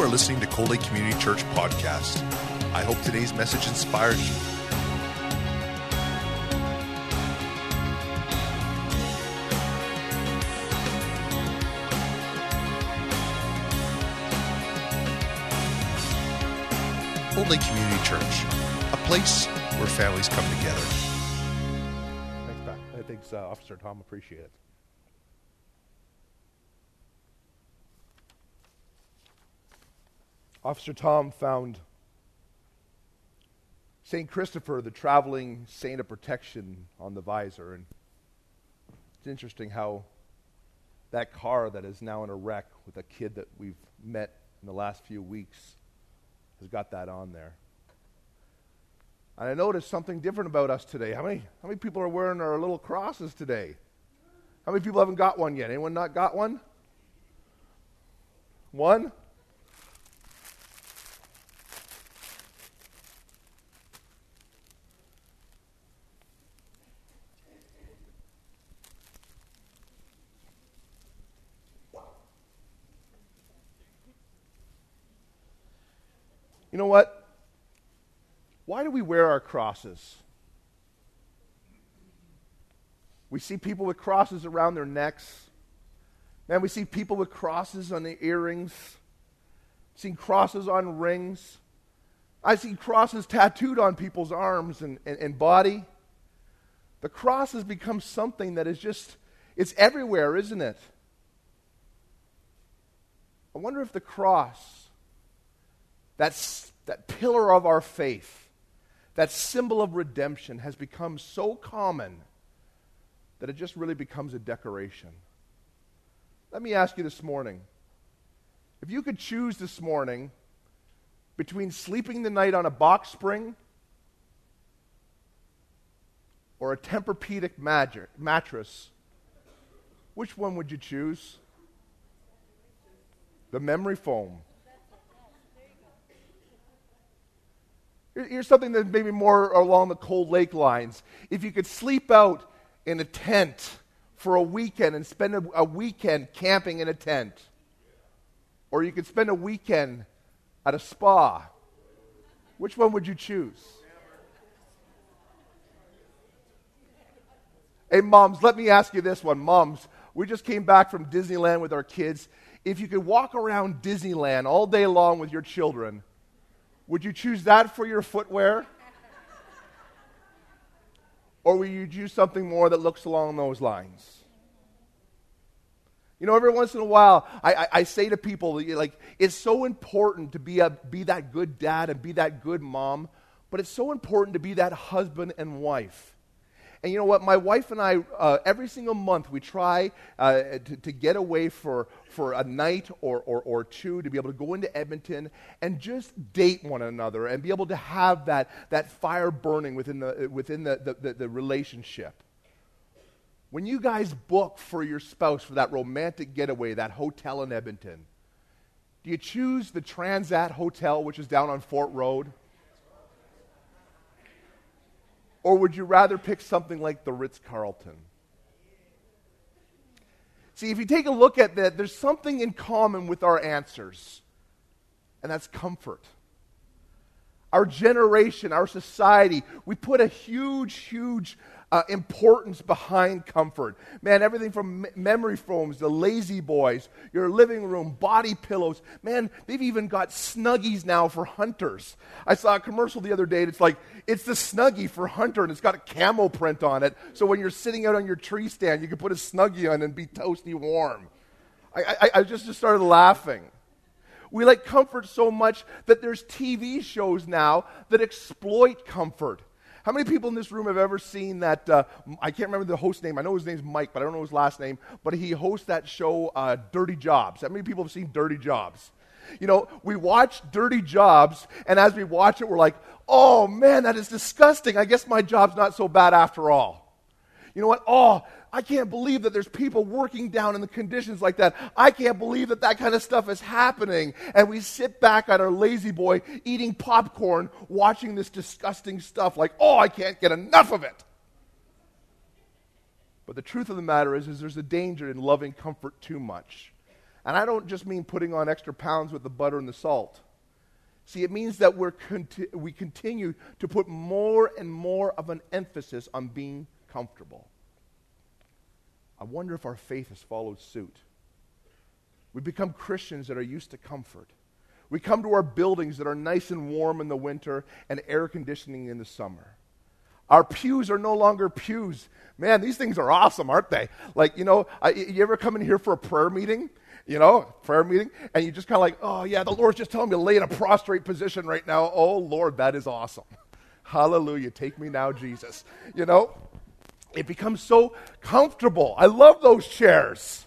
are listening to Cold Lake Community Church podcast. I hope today's message inspires you. Cold Lake Community Church, a place where families come together. Thanks, Pat. Thanks, uh, Officer Tom. Appreciate it. Officer Tom found St. Christopher, the traveling saint of protection, on the visor. And it's interesting how that car that is now in a wreck with a kid that we've met in the last few weeks has got that on there. And I noticed something different about us today. How many, how many people are wearing our little crosses today? How many people haven't got one yet? Anyone not got one? One? You know what? Why do we wear our crosses? We see people with crosses around their necks. Man, we see people with crosses on the earrings. Seen crosses on rings. I've seen crosses tattooed on people's arms and, and, and body. The cross has become something that is just, it's everywhere, isn't it? I wonder if the cross, that's, that pillar of our faith, that symbol of redemption, has become so common that it just really becomes a decoration. Let me ask you this morning if you could choose this morning between sleeping the night on a box spring or a Tempur-Pedic mattress, which one would you choose? The memory foam. Here's something that maybe more along the Cold Lake lines. If you could sleep out in a tent for a weekend and spend a, a weekend camping in a tent, or you could spend a weekend at a spa, which one would you choose? Hey, moms, let me ask you this one. Moms, we just came back from Disneyland with our kids. If you could walk around Disneyland all day long with your children, would you choose that for your footwear? Or will you choose something more that looks along those lines? You know, every once in a while, I, I, I say to people, like, it's so important to be, a, be that good dad and be that good mom, but it's so important to be that husband and wife. And you know what? My wife and I, uh, every single month, we try uh, to, to get away for, for a night or, or, or two to be able to go into Edmonton and just date one another and be able to have that, that fire burning within, the, within the, the, the, the relationship. When you guys book for your spouse for that romantic getaway, that hotel in Edmonton, do you choose the Transit Hotel, which is down on Fort Road? Or would you rather pick something like the Ritz Carlton? See, if you take a look at that, there's something in common with our answers, and that's comfort. Our generation, our society, we put a huge, huge uh, importance behind comfort. Man, everything from me- memory foams, the lazy boys, your living room, body pillows. Man, they've even got snuggies now for hunters. I saw a commercial the other day, and it's like, it's the snuggie for hunter, and it's got a camel print on it. So when you're sitting out on your tree stand, you can put a snuggie on and be toasty warm. I, I, I just, just started laughing. We like comfort so much that there's TV shows now that exploit comfort. How many people in this room have ever seen that? Uh, I can't remember the host name. I know his name's Mike, but I don't know his last name. But he hosts that show, uh, Dirty Jobs. How many people have seen Dirty Jobs? You know, we watch Dirty Jobs, and as we watch it, we're like, oh man, that is disgusting. I guess my job's not so bad after all. You know what? Oh, I can't believe that there's people working down in the conditions like that. I can't believe that that kind of stuff is happening. And we sit back on our lazy boy eating popcorn, watching this disgusting stuff like, oh, I can't get enough of it. But the truth of the matter is, is there's a danger in loving comfort too much. And I don't just mean putting on extra pounds with the butter and the salt. See, it means that we're conti- we continue to put more and more of an emphasis on being comfortable. I wonder if our faith has followed suit. We become Christians that are used to comfort. We come to our buildings that are nice and warm in the winter and air conditioning in the summer. Our pews are no longer pews. Man, these things are awesome, aren't they? Like, you know, I, you ever come in here for a prayer meeting? You know, prayer meeting, and you just kind of like, oh, yeah, the Lord's just telling me to lay in a prostrate position right now. Oh, Lord, that is awesome. Hallelujah. Take me now, Jesus. You know, it becomes so comfortable. I love those chairs.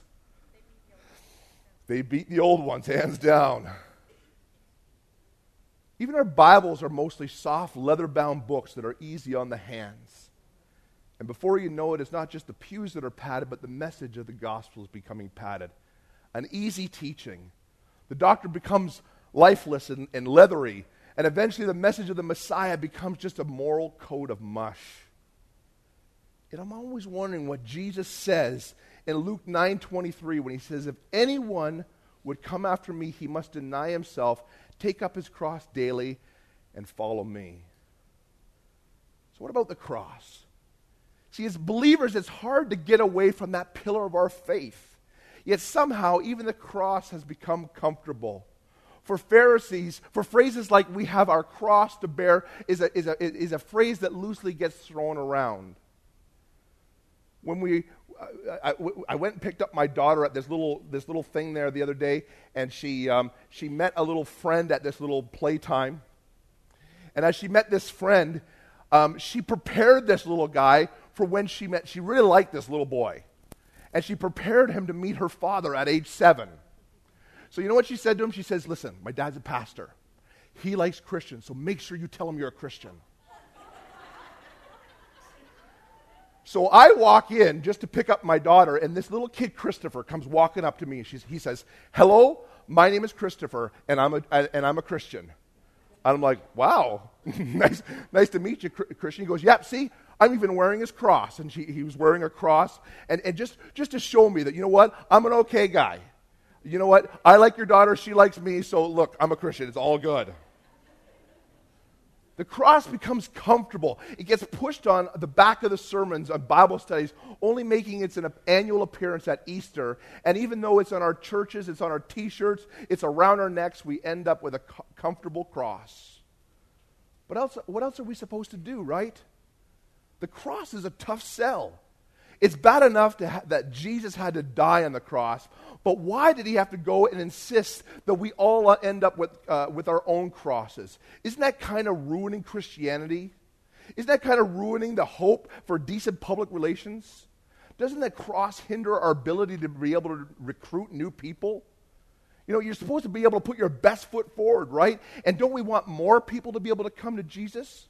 They beat the old ones, hands down. Even our Bibles are mostly soft, leather bound books that are easy on the hands. And before you know it, it's not just the pews that are padded, but the message of the gospel is becoming padded. An easy teaching. The doctor becomes lifeless and, and leathery, and eventually the message of the Messiah becomes just a moral code of mush. And I'm always wondering what Jesus says in Luke 9:23 when he says if anyone would come after me he must deny himself take up his cross daily and follow me. So what about the cross? See as believers it's hard to get away from that pillar of our faith. Yet somehow even the cross has become comfortable. For Pharisees, for phrases like we have our cross to bear is a, is a, is a phrase that loosely gets thrown around when we I, I, went and picked up my daughter at this little, this little thing there the other day, and she, um, she met a little friend at this little playtime. And as she met this friend, um, she prepared this little guy for when she met. She really liked this little boy. And she prepared him to meet her father at age seven. So, you know what she said to him? She says, Listen, my dad's a pastor. He likes Christians, so make sure you tell him you're a Christian. So I walk in just to pick up my daughter, and this little kid, Christopher, comes walking up to me. She's, he says, Hello, my name is Christopher, and I'm a, and I'm a Christian. And I'm like, Wow, nice, nice to meet you, Christian. He goes, Yep, see, I'm even wearing his cross. And she, he was wearing a cross, and, and just, just to show me that, you know what, I'm an okay guy. You know what, I like your daughter, she likes me, so look, I'm a Christian. It's all good. The cross becomes comfortable. It gets pushed on the back of the sermons on Bible studies, only making its an annual appearance at Easter. And even though it's on our churches, it's on our t shirts, it's around our necks, we end up with a comfortable cross. But else, what else are we supposed to do, right? The cross is a tough sell. It's bad enough ha- that Jesus had to die on the cross, but why did he have to go and insist that we all end up with, uh, with our own crosses? Isn't that kind of ruining Christianity? Isn't that kind of ruining the hope for decent public relations? Doesn't that cross hinder our ability to be able to recruit new people? You know, you're supposed to be able to put your best foot forward, right? And don't we want more people to be able to come to Jesus?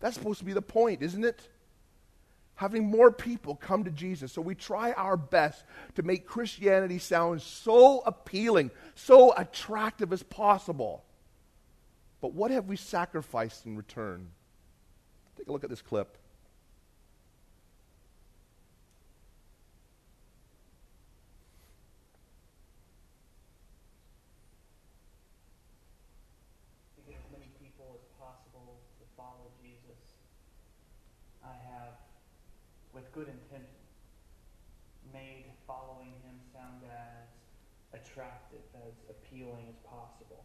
That's supposed to be the point, isn't it? Having more people come to Jesus. So we try our best to make Christianity sound so appealing, so attractive as possible. But what have we sacrificed in return? Take a look at this clip. good intention made following him sound as attractive, as appealing as possible.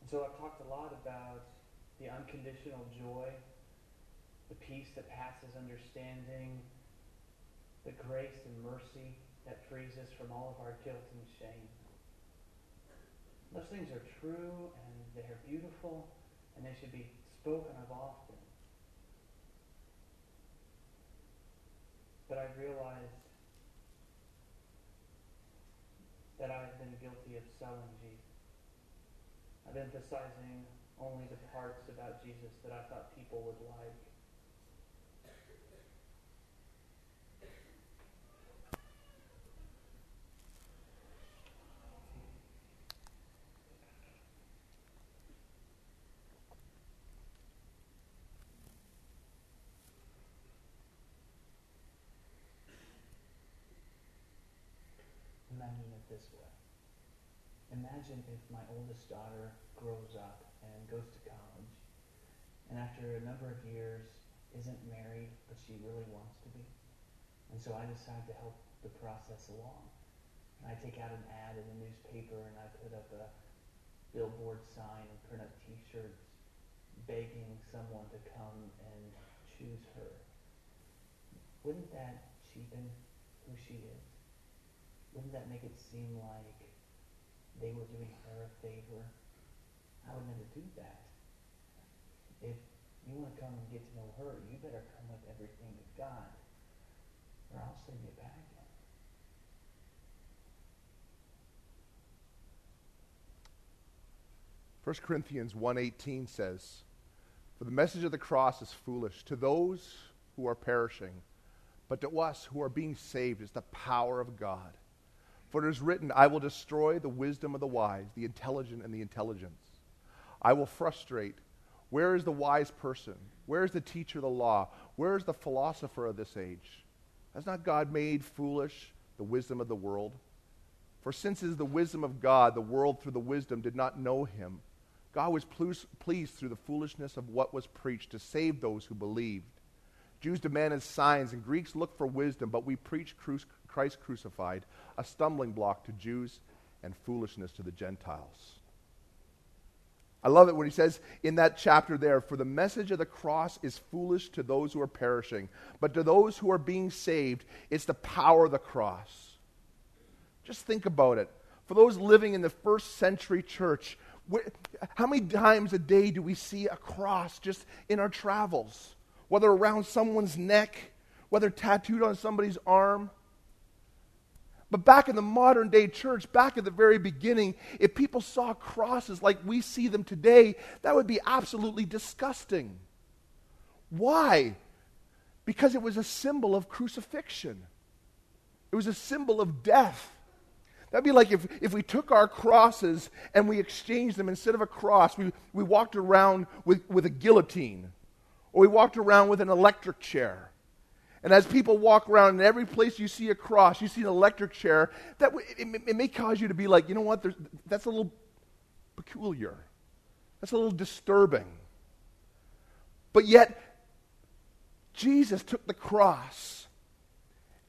And so I've talked a lot about the unconditional joy, the peace that passes understanding, the grace and mercy that frees us from all of our guilt and shame. Those things are true and they're beautiful and they should be spoken of often. But I've realized that I have been guilty of selling Jesus. Of emphasizing only the parts about Jesus that I thought people would like. This way. Imagine if my oldest daughter grows up and goes to college, and after a number of years isn't married, but she really wants to be. And so I decide to help the process along. And I take out an ad in the newspaper and I put up a billboard sign and print up t-shirts begging someone to come and choose her. Wouldn't that cheapen who she is? Wouldn't that make it seem like they were doing her a favor? I would never do that. If you want to come and get to know her, you better come with everything to God, or I'll send you back. 1 Corinthians 1:18 says, "For the message of the cross is foolish to those who are perishing, but to us who are being saved is the power of God. For it is written, I will destroy the wisdom of the wise, the intelligent and the intelligence. I will frustrate. Where is the wise person? Where is the teacher of the law? Where is the philosopher of this age? Has not God made foolish the wisdom of the world? For since it is the wisdom of God, the world through the wisdom did not know him. God was pleased through the foolishness of what was preached to save those who believed. Jews demanded signs, and Greeks looked for wisdom, but we preach Christ crucified, a stumbling block to Jews and foolishness to the Gentiles. I love it when he says in that chapter there, For the message of the cross is foolish to those who are perishing, but to those who are being saved, it's the power of the cross. Just think about it. For those living in the first century church, how many times a day do we see a cross just in our travels? Whether around someone's neck, whether tattooed on somebody's arm. But back in the modern day church, back at the very beginning, if people saw crosses like we see them today, that would be absolutely disgusting. Why? Because it was a symbol of crucifixion, it was a symbol of death. That'd be like if, if we took our crosses and we exchanged them. Instead of a cross, we, we walked around with, with a guillotine, or we walked around with an electric chair. And as people walk around, in every place you see a cross, you see an electric chair, that it, it may cause you to be like, you know what, There's, that's a little peculiar. That's a little disturbing. But yet, Jesus took the cross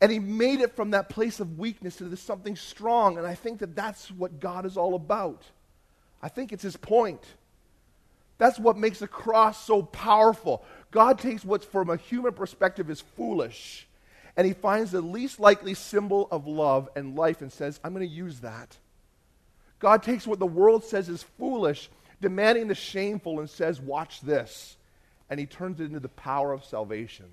and he made it from that place of weakness into something strong. And I think that that's what God is all about. I think it's his point. That's what makes the cross so powerful. God takes what's from a human perspective is foolish, and he finds the least likely symbol of love and life and says, I'm going to use that. God takes what the world says is foolish, demanding the shameful, and says, Watch this. And he turns it into the power of salvation.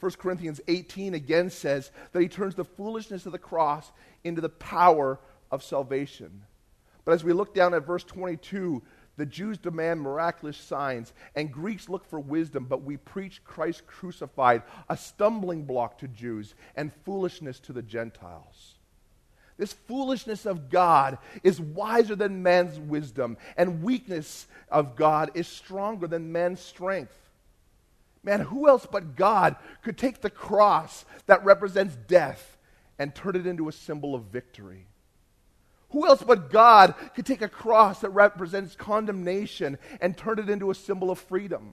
1 Corinthians 18 again says that he turns the foolishness of the cross into the power of salvation. But as we look down at verse 22, the Jews demand miraculous signs, and Greeks look for wisdom, but we preach Christ crucified, a stumbling block to Jews and foolishness to the Gentiles. This foolishness of God is wiser than man's wisdom, and weakness of God is stronger than man's strength. Man, who else but God could take the cross that represents death and turn it into a symbol of victory? Who else but God could take a cross that represents condemnation and turn it into a symbol of freedom?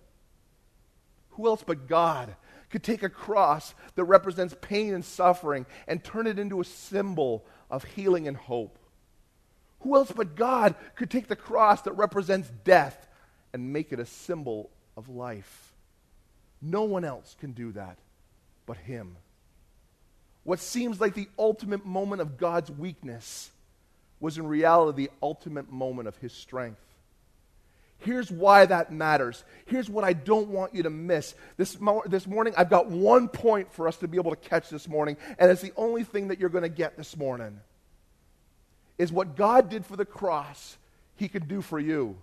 Who else but God could take a cross that represents pain and suffering and turn it into a symbol of healing and hope? Who else but God could take the cross that represents death and make it a symbol of life? No one else can do that but Him. What seems like the ultimate moment of God's weakness was in reality the ultimate moment of His strength. Here's why that matters. Here's what I don't want you to miss. This, mo- this morning, I've got one point for us to be able to catch this morning, and it's the only thing that you're going to get this morning. Is what God did for the cross, He could do for you.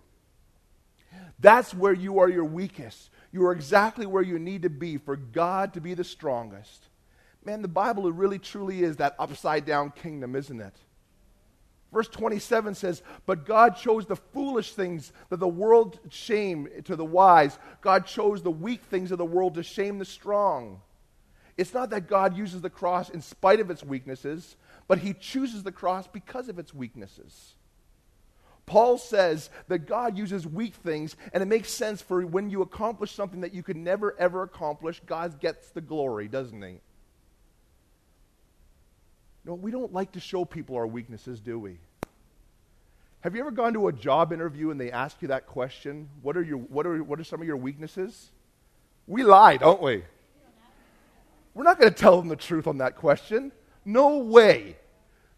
That's where you are your weakest. You are exactly where you need to be for God to be the strongest. Man, the Bible really truly is that upside down kingdom, isn't it? Verse 27 says, But God chose the foolish things that the world shame to the wise. God chose the weak things of the world to shame the strong. It's not that God uses the cross in spite of its weaknesses, but he chooses the cross because of its weaknesses. Paul says that God uses weak things, and it makes sense for when you accomplish something that you could never, ever accomplish, God gets the glory, doesn't he? No, we don't like to show people our weaknesses, do we? Have you ever gone to a job interview and they ask you that question? What are, your, what are, what are some of your weaknesses? We lie, don't we? We're not going to tell them the truth on that question. No way.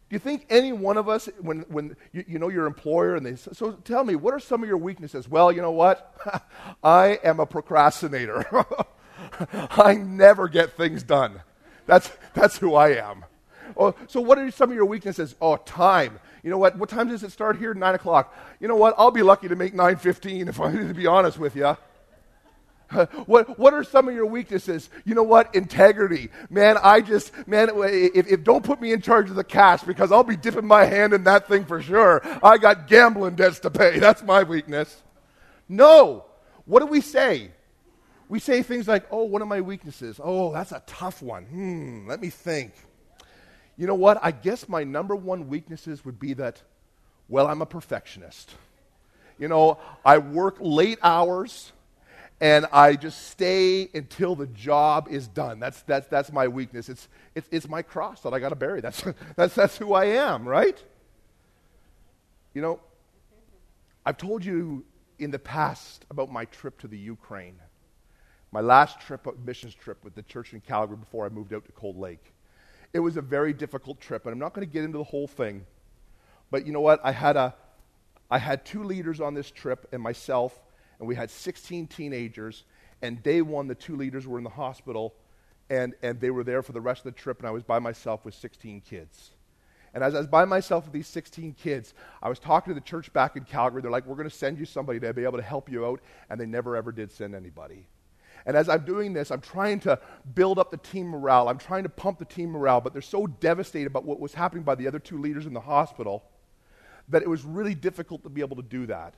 Do you think any one of us, when, when you, you know your employer and they say, so tell me, what are some of your weaknesses? Well, you know what? I am a procrastinator. I never get things done. That's, that's who I am. Oh, so what are some of your weaknesses? Oh, time. You know what? What time does it start here? Nine o'clock. You know what? I'll be lucky to make nine fifteen if I need to be honest with you. what, what are some of your weaknesses? You know what? Integrity. Man, I just, man, if, if don't put me in charge of the cash because I'll be dipping my hand in that thing for sure. I got gambling debts to pay. That's my weakness. No. What do we say? We say things like, oh, one of my weaknesses. Oh, that's a tough one. Hmm, let me think. You know what? I guess my number one weaknesses would be that, well, I'm a perfectionist. You know, I work late hours and I just stay until the job is done. That's, that's, that's my weakness. It's, it's, it's my cross that I got to bury. That's, that's, that's who I am, right? You know, I've told you in the past about my trip to the Ukraine, my last trip, uh, missions trip with the church in Calgary before I moved out to Cold Lake. It was a very difficult trip, and I'm not going to get into the whole thing. But you know what? I had, a, I had two leaders on this trip and myself, and we had 16 teenagers. And day one, the two leaders were in the hospital, and, and they were there for the rest of the trip, and I was by myself with 16 kids. And as I was by myself with these 16 kids, I was talking to the church back in Calgary. They're like, we're going to send you somebody to be able to help you out. And they never, ever did send anybody. And as I'm doing this, I'm trying to build up the team morale. I'm trying to pump the team morale, but they're so devastated about what was happening by the other two leaders in the hospital that it was really difficult to be able to do that.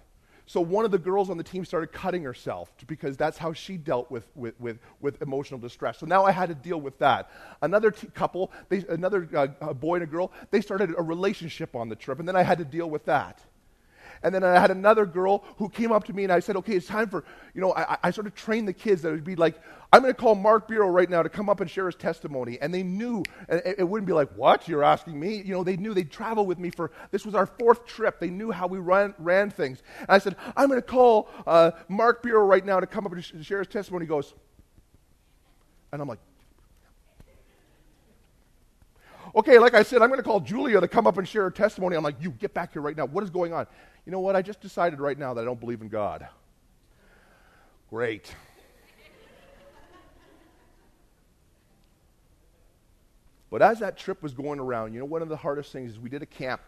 So one of the girls on the team started cutting herself because that's how she dealt with, with, with, with emotional distress. So now I had to deal with that. Another t- couple, they, another uh, boy and a girl, they started a relationship on the trip, and then I had to deal with that. And then I had another girl who came up to me and I said, okay, it's time for, you know, I, I sort of trained the kids that it would be like, I'm going to call Mark Bureau right now to come up and share his testimony. And they knew, and it, it wouldn't be like, what? You're asking me? You know, they knew they'd travel with me for, this was our fourth trip. They knew how we ran, ran things. And I said, I'm going to call uh, Mark Bureau right now to come up and sh- share his testimony. He goes, and I'm like, okay, like I said, I'm going to call Julia to come up and share her testimony. I'm like, you get back here right now. What is going on? You know what? I just decided right now that I don't believe in God. Great. But as that trip was going around, you know, one of the hardest things is we did a camp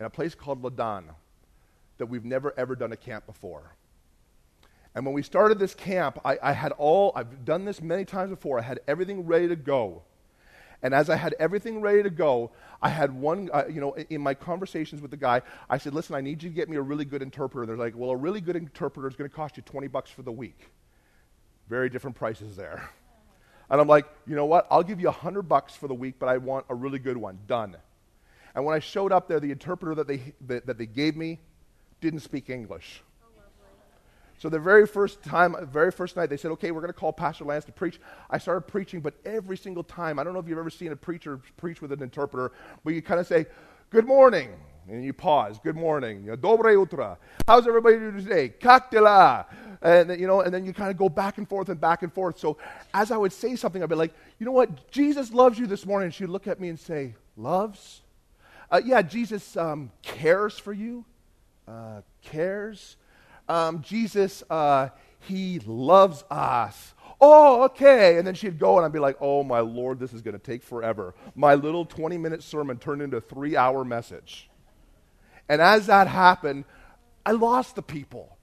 in a place called Ladan that we've never ever done a camp before. And when we started this camp, I, I, had all, I've done this many times before, I had everything ready to go. And as I had everything ready to go, I had one, uh, you know, in my conversations with the guy, I said, listen, I need you to get me a really good interpreter. And They're like, well, a really good interpreter is going to cost you 20 bucks for the week. Very different prices there. And I'm like, you know what? I'll give you 100 bucks for the week, but I want a really good one. Done. And when I showed up there, the interpreter that they, that, that they gave me didn't speak English. So the very first time, very first night, they said, okay, we're going to call Pastor Lance to preach. I started preaching, but every single time, I don't know if you've ever seen a preacher preach with an interpreter, but you kind of say, good morning, and you pause, good morning, dobre utra. How's everybody doing today? Kaktila. And, you know, and then you kind of go back and forth and back and forth. So as I would say something, I'd be like, you know what? Jesus loves you this morning. And she'd look at me and say, loves? Uh, yeah, Jesus um, cares for you. Uh, cares um, Jesus, uh, he loves us. Oh, okay. And then she'd go, and I'd be like, oh, my Lord, this is going to take forever. My little 20 minute sermon turned into a three hour message. And as that happened, I lost the people.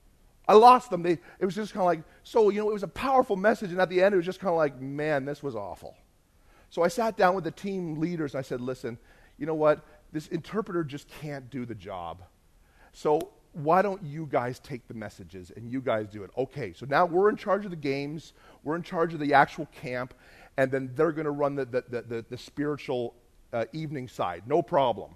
I lost them. They, it was just kind of like, so, you know, it was a powerful message. And at the end, it was just kind of like, man, this was awful. So I sat down with the team leaders and I said, listen, you know what? This interpreter just can't do the job. So why don't you guys take the messages and you guys do it? Okay, so now we're in charge of the games, we're in charge of the actual camp, and then they're going to run the, the, the, the, the spiritual uh, evening side. No problem.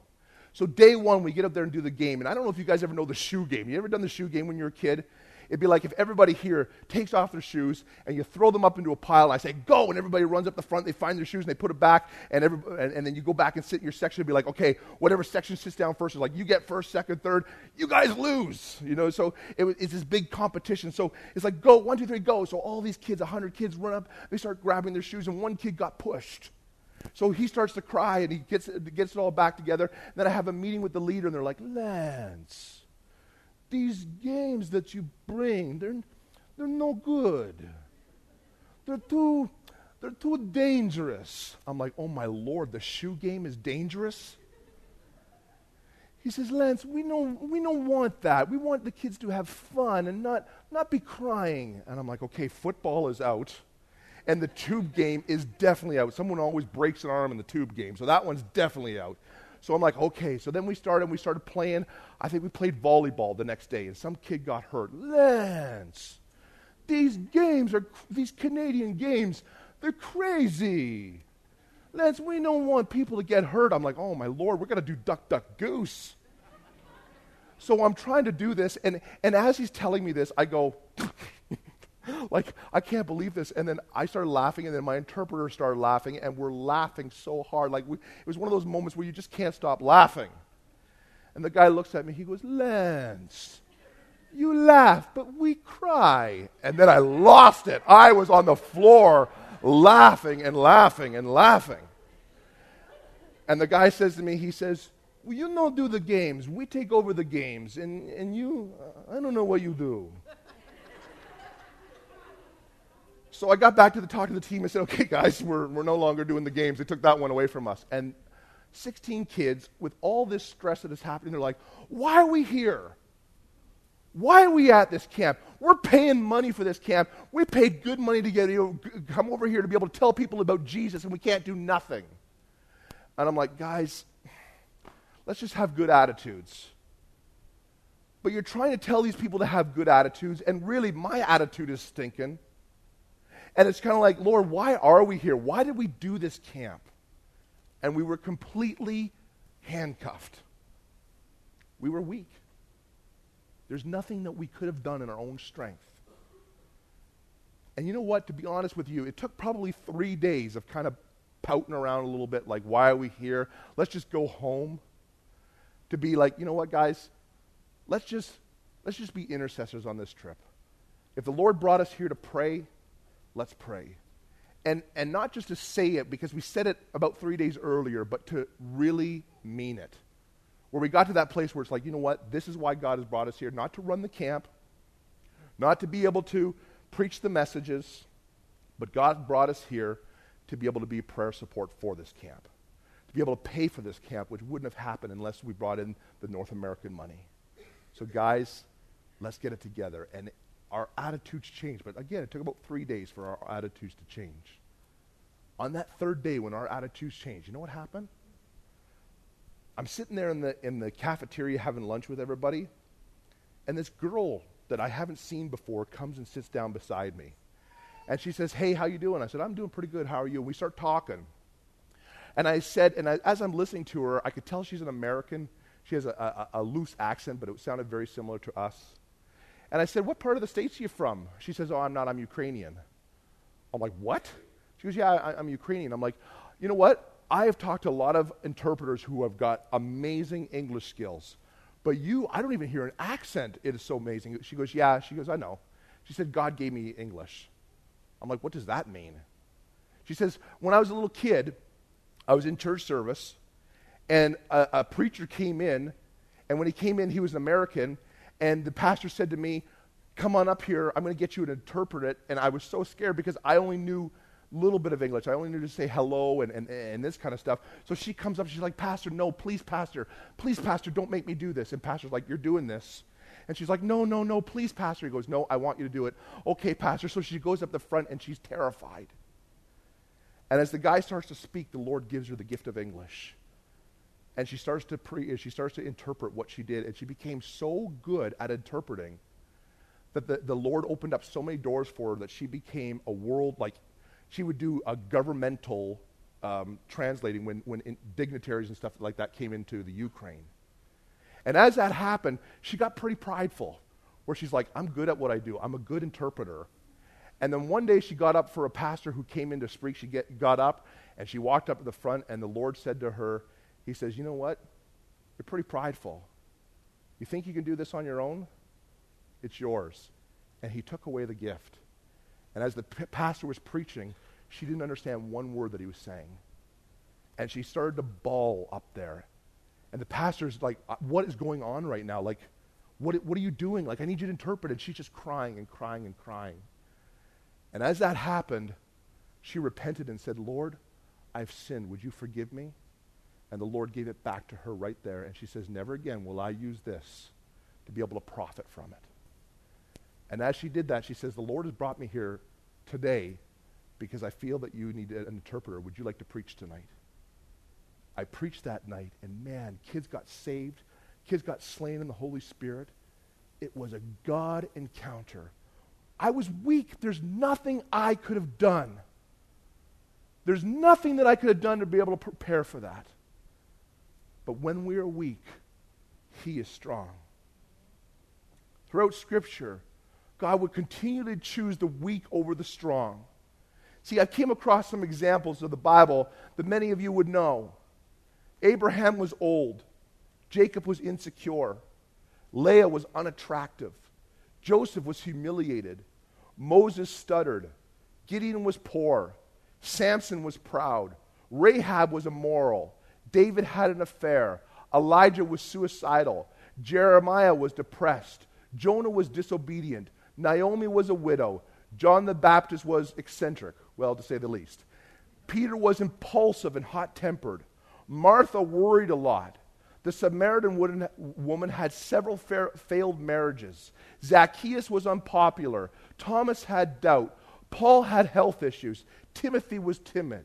So day one, we get up there and do the game. And I don't know if you guys ever know the shoe game. You ever done the shoe game when you were a kid? It'd be like if everybody here takes off their shoes and you throw them up into a pile. And I say, go. And everybody runs up the front. They find their shoes and they put it back. And, every, and, and then you go back and sit in your section and be like, okay, whatever section sits down first is like, you get first, second, third. You guys lose. You know, so it, it's this big competition. So it's like, go, one, two, three, go. So all these kids, 100 kids run up. They start grabbing their shoes. And one kid got pushed. So he starts to cry and he gets, gets it all back together. Then I have a meeting with the leader and they're like, Lance these games that you bring, they're, they're no good. They're too, they're too dangerous. I'm like, oh my Lord, the shoe game is dangerous? He says, Lance, we don't, we don't want that. We want the kids to have fun and not, not be crying. And I'm like, okay, football is out. And the tube game is definitely out. Someone always breaks an arm in the tube game, so that one's definitely out. So I'm like, okay. So then we started, and we started playing. I think we played volleyball the next day, and some kid got hurt. Lance, these games are, these Canadian games, they're crazy. Lance, we don't want people to get hurt. I'm like, oh my Lord, we're going to do duck, duck, goose. So I'm trying to do this, and, and as he's telling me this, I go, like, I can't believe this. And then I started laughing, and then my interpreter started laughing, and we're laughing so hard. Like, we, it was one of those moments where you just can't stop laughing. And the guy looks at me, he goes, Lance, you laugh, but we cry. And then I lost it. I was on the floor laughing and laughing and laughing. And the guy says to me, he says, well, you don't do the games. We take over the games. And, and you, uh, I don't know what you do. So I got back to the talk to the team and said, okay, guys, we're, we're no longer doing the games. They took that one away from us. And 16 kids with all this stress that is happening, they're like, why are we here? Why are we at this camp? We're paying money for this camp. We paid good money to get you know, come over here to be able to tell people about Jesus, and we can't do nothing. And I'm like, guys, let's just have good attitudes. But you're trying to tell these people to have good attitudes, and really, my attitude is stinking. And it's kind of like, Lord, why are we here? Why did we do this camp? And we were completely handcuffed. We were weak. There's nothing that we could have done in our own strength. And you know what? To be honest with you, it took probably three days of kind of pouting around a little bit, like, why are we here? Let's just go home. To be like, you know what, guys? Let's just let's just be intercessors on this trip. If the Lord brought us here to pray, let's pray. And, and not just to say it because we said it about three days earlier, but to really mean it. Where we got to that place where it's like, you know what? This is why God has brought us here, not to run the camp, not to be able to preach the messages, but God brought us here to be able to be prayer support for this camp, to be able to pay for this camp, which wouldn't have happened unless we brought in the North American money. So, guys, let's get it together. And our attitudes changed. But again, it took about three days for our attitudes to change. On that third day, when our attitudes changed, you know what happened? I'm sitting there in the, in the cafeteria having lunch with everybody, and this girl that I haven't seen before comes and sits down beside me. And she says, Hey, how you doing? I said, I'm doing pretty good. How are you? And we start talking. And I said, and I, as I'm listening to her, I could tell she's an American. She has a, a, a loose accent, but it sounded very similar to us. And I said, What part of the States are you from? She says, Oh, I'm not, I'm Ukrainian. I'm like, What? She goes, Yeah, I, I'm Ukrainian. I'm like, You know what? I have talked to a lot of interpreters who have got amazing English skills. But you, I don't even hear an accent. It is so amazing. She goes, Yeah. She goes, I know. She said, God gave me English. I'm like, What does that mean? She says, When I was a little kid, I was in church service, and a, a preacher came in, and when he came in, he was an American, and the pastor said to me, Come on up here. I'm going to get you an interpreter. And I was so scared because I only knew a little bit of English. I only knew to say hello and, and, and this kind of stuff. So she comes up. She's like, Pastor, no, please, Pastor. Please, Pastor, don't make me do this. And Pastor's like, You're doing this. And she's like, No, no, no, please, Pastor. He goes, No, I want you to do it. Okay, Pastor. So she goes up the front and she's terrified. And as the guy starts to speak, the Lord gives her the gift of English and she starts to pre she starts to interpret what she did and she became so good at interpreting that the, the lord opened up so many doors for her that she became a world like She would do a governmental um, translating when, when dignitaries and stuff like that came into the Ukraine. And as that happened, she got pretty prideful, where she's like, I'm good at what I do, I'm a good interpreter. And then one day she got up for a pastor who came in to speak. She get, got up and she walked up to the front, and the Lord said to her, He says, You know what? You're pretty prideful. You think you can do this on your own? It's yours. And He took away the gift. And as the p- pastor was preaching, she didn't understand one word that he was saying. And she started to bawl up there. And the pastor's like, uh, What is going on right now? Like, what, what are you doing? Like, I need you to interpret. And she's just crying and crying and crying. And as that happened, she repented and said, Lord, I've sinned. Would you forgive me? And the Lord gave it back to her right there. And she says, Never again will I use this to be able to profit from it. And as she did that, she says, The Lord has brought me here today because I feel that you need an interpreter. Would you like to preach tonight? I preached that night, and man, kids got saved. Kids got slain in the Holy Spirit. It was a God encounter. I was weak. There's nothing I could have done. There's nothing that I could have done to be able to prepare for that. But when we are weak, He is strong. Throughout Scripture, God would continually choose the weak over the strong. See, I came across some examples of the Bible that many of you would know. Abraham was old, Jacob was insecure, Leah was unattractive, Joseph was humiliated, Moses stuttered, Gideon was poor, Samson was proud, Rahab was immoral, David had an affair, Elijah was suicidal, Jeremiah was depressed, Jonah was disobedient, Naomi was a widow, John the Baptist was eccentric, well, to say the least. Peter was impulsive and hot tempered. Martha worried a lot. The Samaritan woman had several failed marriages. Zacchaeus was unpopular. Thomas had doubt. Paul had health issues. Timothy was timid.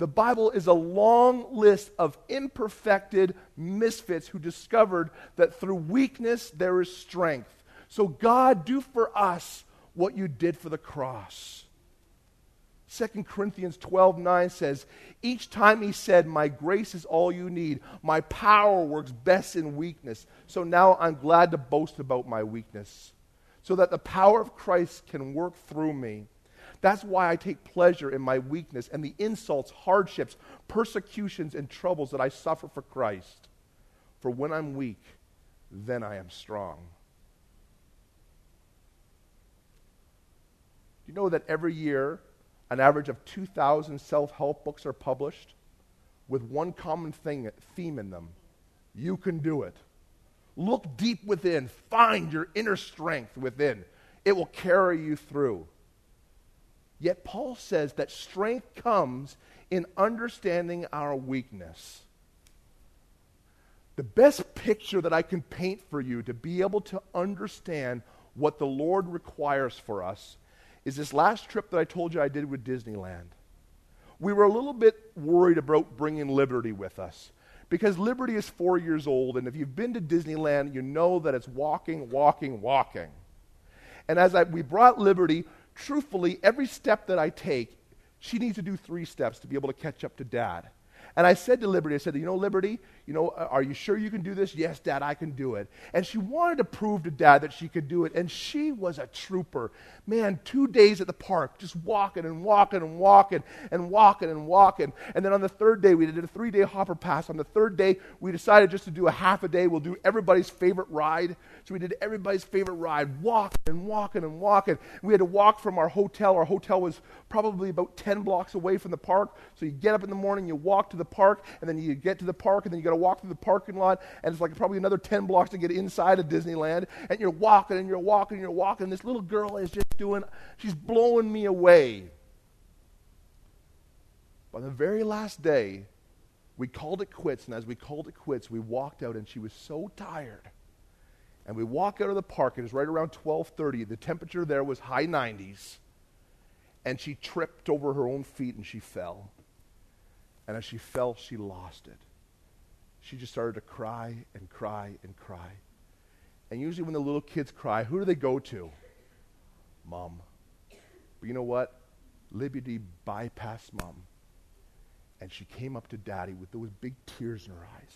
The Bible is a long list of imperfected misfits who discovered that through weakness there is strength. So, God, do for us what you did for the cross. 2 Corinthians 12 9 says, Each time he said, My grace is all you need, my power works best in weakness. So now I'm glad to boast about my weakness, so that the power of Christ can work through me. That's why I take pleasure in my weakness and the insults, hardships, persecutions, and troubles that I suffer for Christ. For when I'm weak, then I am strong. You know that every year an average of 2,000 self help books are published with one common thing, theme in them you can do it. Look deep within, find your inner strength within. It will carry you through. Yet Paul says that strength comes in understanding our weakness. The best picture that I can paint for you to be able to understand what the Lord requires for us is this last trip that I told you I did with Disneyland. We were a little bit worried about bringing Liberty with us because Liberty is four years old, and if you've been to Disneyland, you know that it's walking, walking, walking. And as I, we brought Liberty, truthfully, every step that I take, she needs to do three steps to be able to catch up to dad. And I said to Liberty, I said, you know, Liberty, you know, are you sure you can do this? Yes, Dad, I can do it. And she wanted to prove to Dad that she could do it. And she was a trooper. Man, two days at the park, just walking and walking and walking and walking and walking. And then on the third day, we did a three day hopper pass. On the third day, we decided just to do a half a day. We'll do everybody's favorite ride. So we did everybody's favorite ride, walking and walking and walking. We had to walk from our hotel. Our hotel was probably about 10 blocks away from the park. So you get up in the morning, you walk to the park, and then you get to the park, and then you got to walk through the parking lot, and it's like probably another 10 blocks to get inside of Disneyland. And you're walking and you're walking and you're walking. This little girl is just doing, she's blowing me away. On the very last day, we called it quits, and as we called it quits, we walked out, and she was so tired. And we walk out of the park, and it was right around 12:30. The temperature there was high 90s. And she tripped over her own feet and she fell. And as she fell, she lost it. She just started to cry and cry and cry. And usually, when the little kids cry, who do they go to? Mom. But you know what? Liberty bypassed mom. And she came up to daddy with those big tears in her eyes.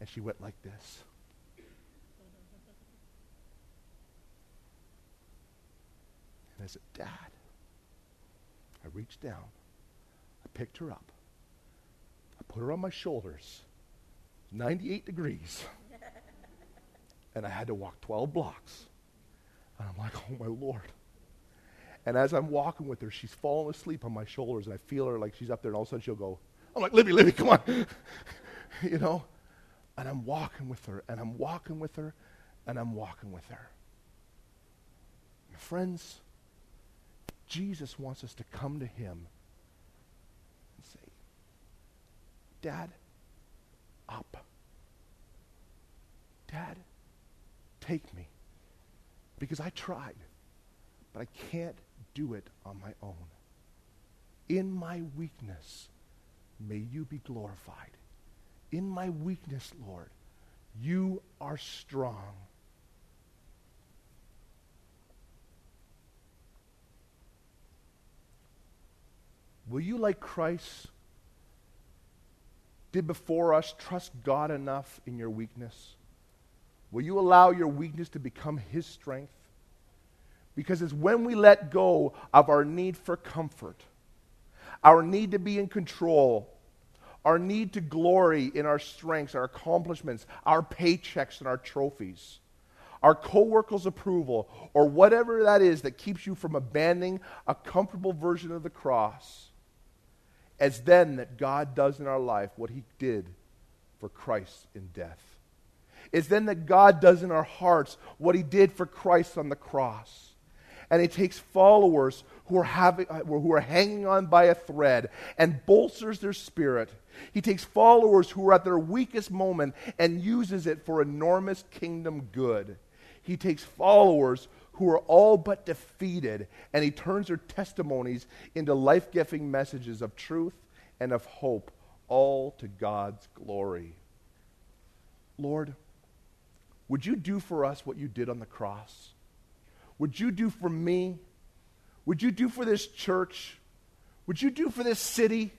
And she went like this. And I said, Dad. I reached down. I picked her up. I put her on my shoulders. 98 degrees. and I had to walk 12 blocks. And I'm like, oh my Lord. And as I'm walking with her, she's falling asleep on my shoulders, and I feel her like she's up there, and all of a sudden she'll go, I'm like, Libby, Libby, come on. you know? And I'm walking with her, and I'm walking with her, and I'm walking with her. My friends, Jesus wants us to come to him and say, Dad, up. Dad, take me. Because I tried, but I can't do it on my own. In my weakness, may you be glorified. In my weakness, Lord, you are strong. Will you, like Christ did before us, trust God enough in your weakness? Will you allow your weakness to become His strength? Because it's when we let go of our need for comfort, our need to be in control, our need to glory in our strengths, our accomplishments, our paychecks, and our trophies, our coworkers' approval, or whatever that is that keeps you from abandoning a comfortable version of the cross, as then that God does in our life what he did for Christ in death. It's then that God does in our hearts what he did for Christ on the cross and he takes followers who are, having, uh, who are hanging on by a thread and bolsters their spirit. He takes followers who are at their weakest moment and uses it for enormous kingdom good. He takes followers who are all but defeated and he turns their testimonies into life giving messages of truth and of hope, all to God's glory. Lord, would you do for us what you did on the cross? would you do for me? Would you do for this church? Would you do for this city?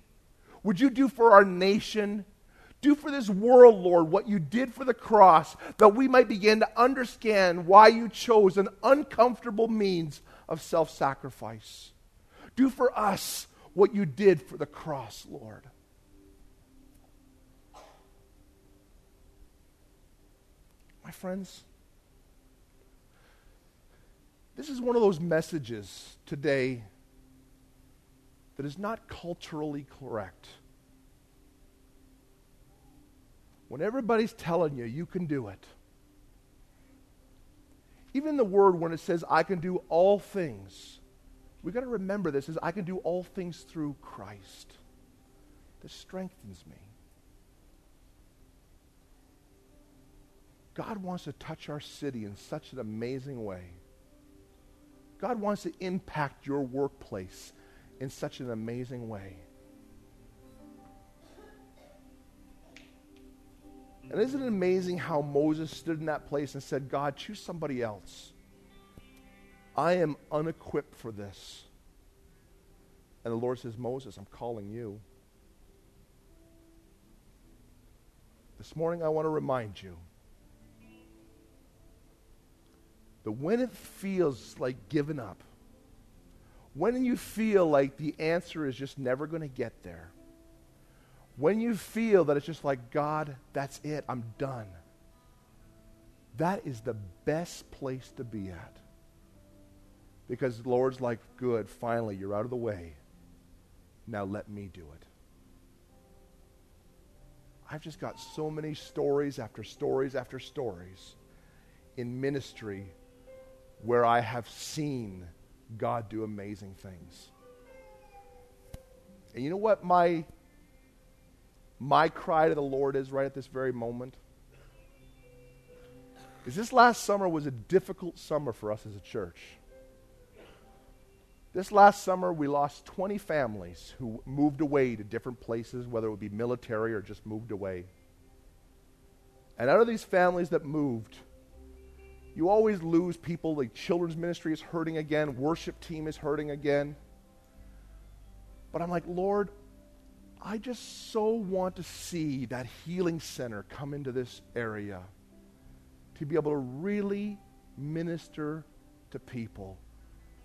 Would you do for our nation? Do for this world, Lord, what you did for the cross, that we might begin to understand why you chose an uncomfortable means of self sacrifice. Do for us what you did for the cross, Lord. My friends, this is one of those messages today that is not culturally correct. When everybody's telling you you can do it, even the word when it says I can do all things, we got to remember this is I can do all things through Christ that strengthens me. God wants to touch our city in such an amazing way. God wants to impact your workplace in such an amazing way. And isn't it amazing how Moses stood in that place and said, God, choose somebody else? I am unequipped for this. And the Lord says, Moses, I'm calling you. This morning, I want to remind you that when it feels like giving up, when you feel like the answer is just never going to get there, when you feel that it's just like, God, that's it, I'm done, that is the best place to be at. Because the Lord's like, good, finally, you're out of the way. Now let me do it. I've just got so many stories after stories after stories in ministry where I have seen God do amazing things. And you know what my my cry to the Lord is right at this very moment? Is this last summer was a difficult summer for us as a church. This last summer, we lost 20 families who moved away to different places, whether it would be military or just moved away. And out of these families that moved, you always lose people. The children's ministry is hurting again, worship team is hurting again. But I'm like, Lord, I just so want to see that healing center come into this area to be able to really minister to people,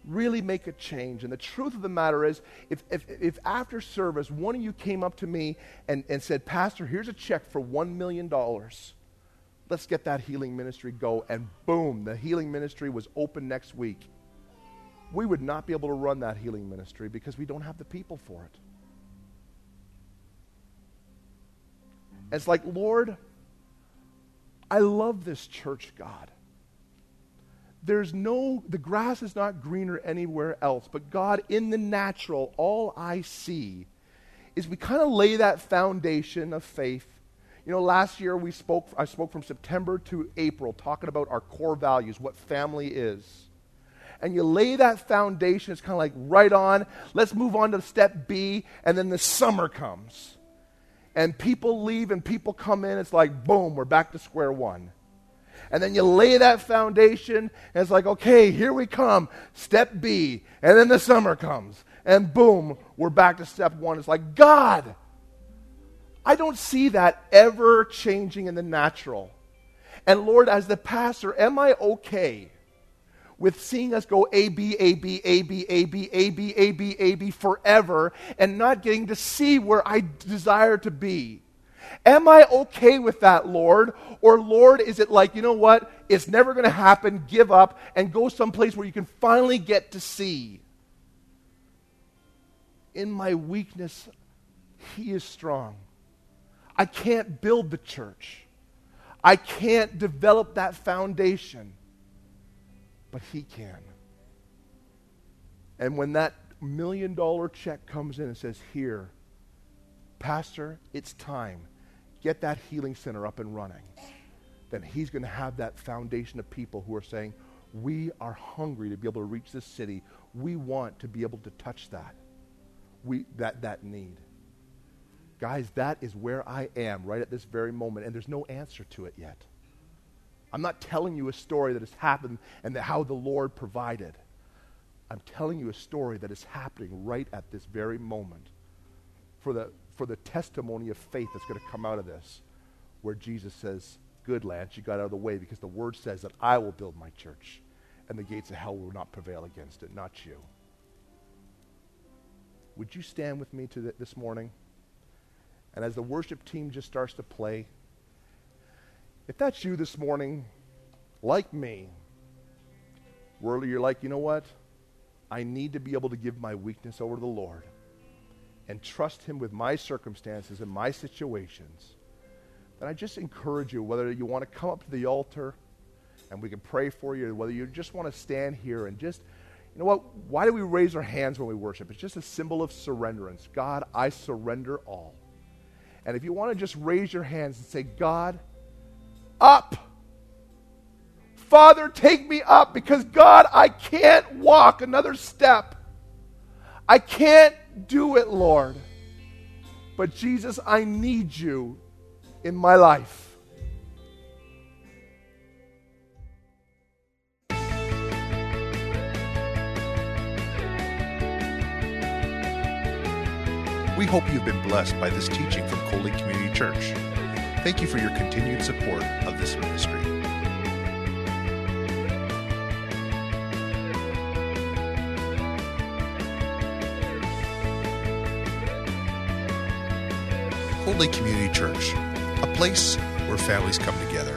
really make a change. And the truth of the matter is, if, if, if after service one of you came up to me and, and said, Pastor, here's a check for $1 million, let's get that healing ministry go. And boom, the healing ministry was open next week. We would not be able to run that healing ministry because we don't have the people for it. It's like, Lord, I love this church, God. There's no, the grass is not greener anywhere else. But God, in the natural, all I see is we kind of lay that foundation of faith. You know, last year we spoke, I spoke from September to April talking about our core values, what family is. And you lay that foundation, it's kind of like right on. Let's move on to step B, and then the summer comes and people leave and people come in, it's like, boom, we're back to square one. And then you lay that foundation, and it's like, okay, here we come, step B. And then the summer comes, and boom, we're back to step one. It's like, God, I don't see that ever changing in the natural. And Lord, as the pastor, am I okay with seeing us go A, B, A, B, A, B, A, B, A, B, A, B, A, B forever and not getting to see where I desire to be. Am I okay with that, Lord? Or, Lord, is it like, you know what? It's never going to happen. Give up and go someplace where you can finally get to see. In my weakness, He is strong. I can't build the church, I can't develop that foundation but He can. And when that million dollar check comes in and says, Here, Pastor, it's time. Get that healing center up and running. Then He's going to have that foundation of people who are saying, We are hungry to be able to reach this city. We want to be able to touch that. We, that, that need. Guys, that is where I am right at this very moment, and there's no answer to it yet. I'm not telling you a story that has happened and how the Lord provided. I'm telling you a story that is happening right at this very moment for the, for the testimony of faith that's going to come out of this, where Jesus says, Good, Lance, you got out of the way because the word says that I will build my church and the gates of hell will not prevail against it, not you. Would you stand with me to th- this morning? And as the worship team just starts to play, if that's you this morning, like me, where you're like, you know what? I need to be able to give my weakness over to the Lord and trust Him with my circumstances and my situations, then I just encourage you, whether you want to come up to the altar and we can pray for you, whether you just want to stand here and just, you know what? Why do we raise our hands when we worship? It's just a symbol of surrenderance. God, I surrender all. And if you want to just raise your hands and say, God, up. Father, take me up because God, I can't walk another step. I can't do it, Lord. But Jesus, I need you in my life. We hope you've been blessed by this teaching from Coley Community Church. Thank you for your continued support of this ministry. Lake Community Church, a place where families come together.